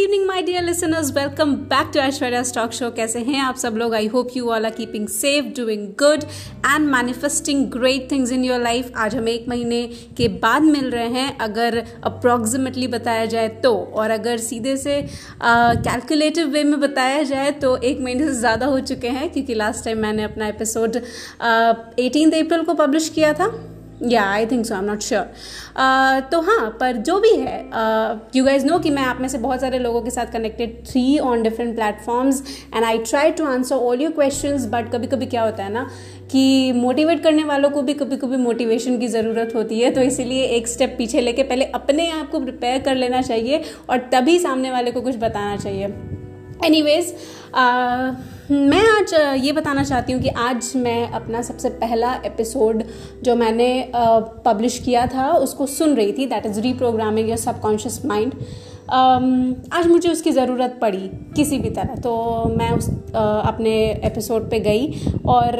Evening my dear listeners welcome back to Aishwarya stock show कैसे हैं आप सब लोग? I hope you all are keeping safe doing good and manifesting great things in your life आज हम एक महीने के बाद मिल रहे हैं अगर अप्रॉक्सीमेटली बताया जाए तो। और अगर सीधे से कैलकुलेटिव uh, वे में बताया जाए तो एक महीने से ज़्यादा हो चुके हैं क्योंकि लास्ट टाइम मैंने अपना एपिसोड एटीन अप्रैल को पब्लिश किया था। या I think so I am not sure तो हाँ पर जो भी है यू गाइज़ नो कि मैं आप में से बहुत सारे लोगों के साथ connected through on different platforms and I try to answer all your question but कभी कभी क्या होता है ना कि मोटिवेट करने वालों को भी कभी कभी मोटिवेशन की ज़रूरत होती है तो इसीलिए एक स्टेप पीछे लेके पहले अपने आप को प्रिपेयर कर लेना चाहिए और तभी सामने वाले को कुछ बताना चाहिए। एनी वेज मैं आज ये बताना चाहती हूँ कि आज मैं अपना सबसे पहला एपिसोड जो मैंने पब्लिश किया था, उसको सुन रही थी that is reprogramming your subconscious mind आज मुझे उसकी ज़रूरत पड़ी किसी भी तरह। तो मैं उस अपने एपिसोड पे गई और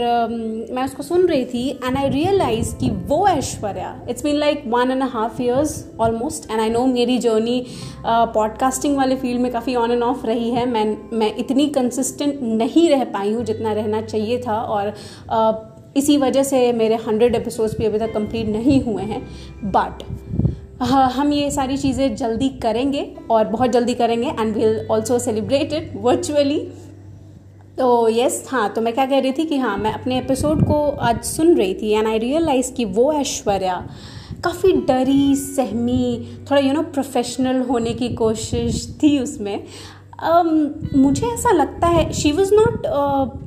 मैं उसको सुन रही थी एंड आई रियलाइज़ कि वो Aishwarya it's been like one and half years almost and I know मेरी जर्नी पॉडकास्टिंग वाले फ़ील्ड में काफ़ी ऑन एंड ऑफ़ रही है। मैं मैं इतनी कंसिस्टेंट नहीं रह पाई हूँ जितना रहना चाहिए था और इसी वजह से मेरे हंड्रेड एपिसोड्स भी अभी तक कंप्लीट नहीं हुए हैं। बट हम ये सारी चीज़ें जल्दी करेंगे और बहुत जल्दी करेंगे and will also celebrate it virtually तो यस हाँ तो मैं क्या कह रही थी कि हाँ मैं अपने एपिसोड को आज सुन रही थी एंड आई रियलाइज़ कि वो ऐश्वर्या काफ़ी डरी, सहमी, थोड़ा यू नो प्रोफेशनल होने की कोशिश थी उसमें। Um, मुझे ऐसा लगता है she was not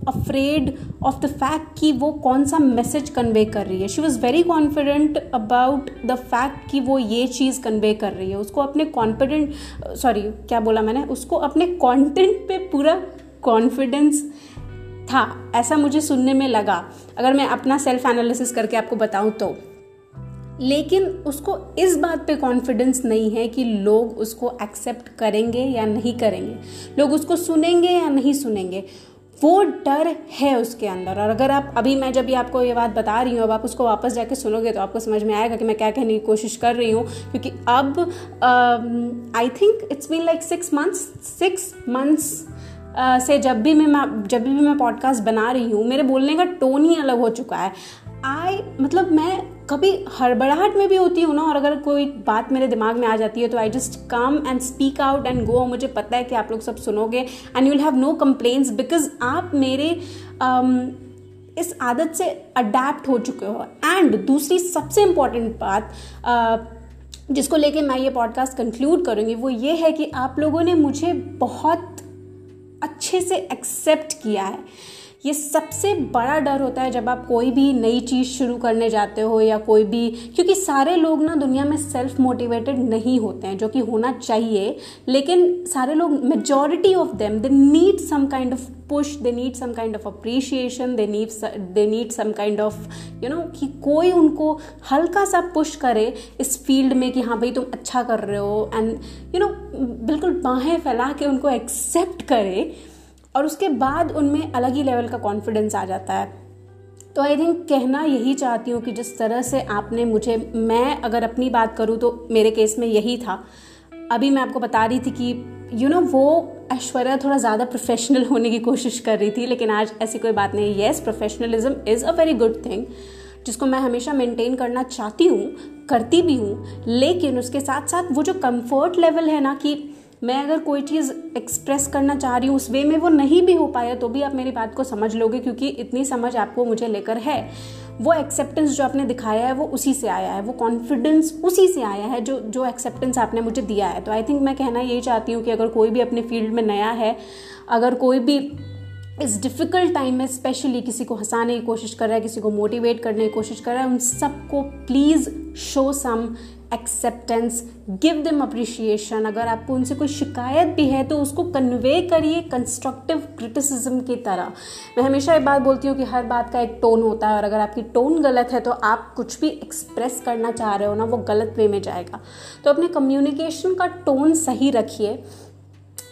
afraid of the fact कि वो कौन सा मैसेज कन्वे कर रही है। She was very confident about the fact कि वो ये चीज़ कन्वे कर रही है। उसको अपने कॉन्फिडेंट सॉरी क्या बोला मैंने? उसको अपने कॉन्टेंट पे पूरा कॉन्फिडेंस था ऐसा मुझे सुनने में लगा। अगर मैं अपना सेल्फ एनालिसिस करके आपको बताऊँ तो। लेकिन उसको इस बात पे कॉन्फिडेंस नहीं है कि लोग उसको एक्सेप्ट करेंगे या नहीं करेंगे। लोग उसको सुनेंगे या नहीं सुनेंगे। वो डर है उसके अंदर। और अगर आप, अभी मैं जब भी आपको ये बात बता रही हूँ, अब आप उसको वापस जाके सुनोगे तो आपको समझ में आएगा कि मैं क्या कहने की कोशिश कर रही हूँ। क्योंकि अब I think it's been like six months six months से जब भी मैं, जब भी मैं पॉडकास्ट बना रही हूँ, मेरे बोलने का टोन ही अलग हो चुका है। आई मतलब मैं कभी हड़बड़ाहट में भी होती हूँ ना और अगर कोई बात मेरे दिमाग में आ जाती है तो I just come and speak out and go मुझे पता है कि आप लोग सब सुनोगे and you will have no complains because आप मेरे um, इस आदत से अडेप्ट हो चुके हो. एंड दूसरी सबसे इंपॉर्टेंट बात uh, जिसको लेके मैं ये पॉडकास्ट कंक्लूड करूँगी वो ये है कि आप लोगों ने मुझे बहुत अच्छे से एक्सेप्ट किया है. ये सबसे बड़ा डर होता है जब आप कोई भी नई चीज़ शुरू करने जाते हो या कोई भी, क्योंकि सारे लोग ना दुनिया में सेल्फ मोटिवेटेड नहीं होते हैं, जो कि होना चाहिए, लेकिन सारे लोग majority of them they need some kind of push they need some kind of appreciation they need they need some kind of you know कि कोई उनको हल्का सा पुश करे इस फ़ील्ड में कि हाँ भाई तुम अच्छा कर रहे हो एंड यू नो बिल्कुल बाहें फैला के उनको एक्सेप्ट करे और उसके बाद उनमें अलग ही लेवल का कॉन्फिडेंस आ जाता है। तो आई थिंक कहना यही चाहती हूँ कि जिस तरह से आपने मुझे मैं अगर अपनी बात करूँ तो मेरे केस में यही था। अभी मैं आपको बता रही थी कि यू you नो know, वो ऐश्वर्या थोड़ा ज़्यादा प्रोफेशनल होने की कोशिश कर रही थी लेकिन आज ऐसी कोई बात नहीं। Yes professionalism is a very good thing जिसको मैं हमेशा मेंटेन करना चाहती हूँ करती भी हूँ लेकिन उसके साथ साथ वो जो कंफर्ट लेवल है ना कि मैं अगर कोई चीज़ एक्सप्रेस करना चाह रही हूँ, उस वे में वो नहीं भी हो पाया तो भी आप मेरी बात को समझ लोगे, क्योंकि इतनी समझ आपको मुझे लेकर है। वो एक्सेप्टेंस जो आपने दिखाया है, वो उसी से आया है, वो कॉन्फिडेंस उसी से आया है, जो जो एक्सेप्टेंस आपने मुझे दिया है। तो आई थिंक मैं कहना यही चाहती हूँ कि अगर कोई भी अपने फ़ील्ड में नया है, अगर कोई भी इस डिफ़िकल्ट टाइम में स्पेशली किसी को हंसाने की कोशिश कर रहा है, किसी को मोटिवेट करने की कोशिश कर रहा है, उन सबको please show some acceptance give them appreciation अगर आपको उनसे कोई शिकायत भी है तो उसको कन्वे करिए कंस्ट्रक्टिव क्रिटिसिज्म की तरह। मैं हमेशा ये बात बोलती हूँ कि हर बात का एक टोन होता है और अगर आपकी टोन गलत है तो आप कुछ भी एक्सप्रेस करना चाह रहे हो ना, वो गलत वे में जाएगा। तो अपने कम्युनिकेशन का टोन सही रखिए।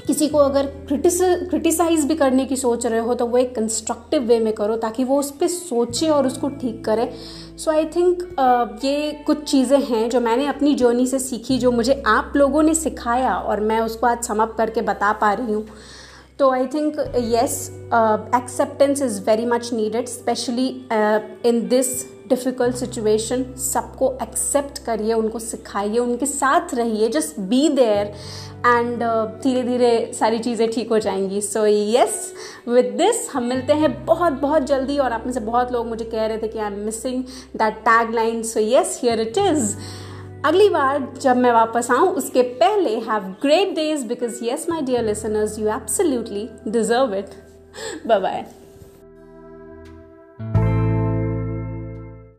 किसी को अगर क्रिटिस क्रिटिसाइज भी करने की सोच रहे हो तो वो एक कंस्ट्रक्टिव वे में करो ताकि वो उस पर सोचे और उसको ठीक करे। सो आई थिंक ये कुछ चीज़ें हैं जो मैंने अपनी जर्नी से सीखी, जो मुझे आप लोगों ने सिखाया और मैं उसको आज समअप करके बता पा रही हूँ। तो I think yes acceptance is very much needed specially in this difficult situation सबको एक्सेप्ट करिए, उनको सिखाइए, उनके साथ रहिए जस्ट बी देयर एंड धीरे धीरे सारी चीज़ें ठीक हो जाएँगी। सो येस विद दिस हम मिलते हैं बहुत बहुत जल्दी और आप में से बहुत लोग मुझे कह रहे थे कि I am missing that tag line so yes here it is अगली बार जब मैं वापस आऊँ, उसके पहले have great days because yes my dear listeners you absolutely deserve it bye bye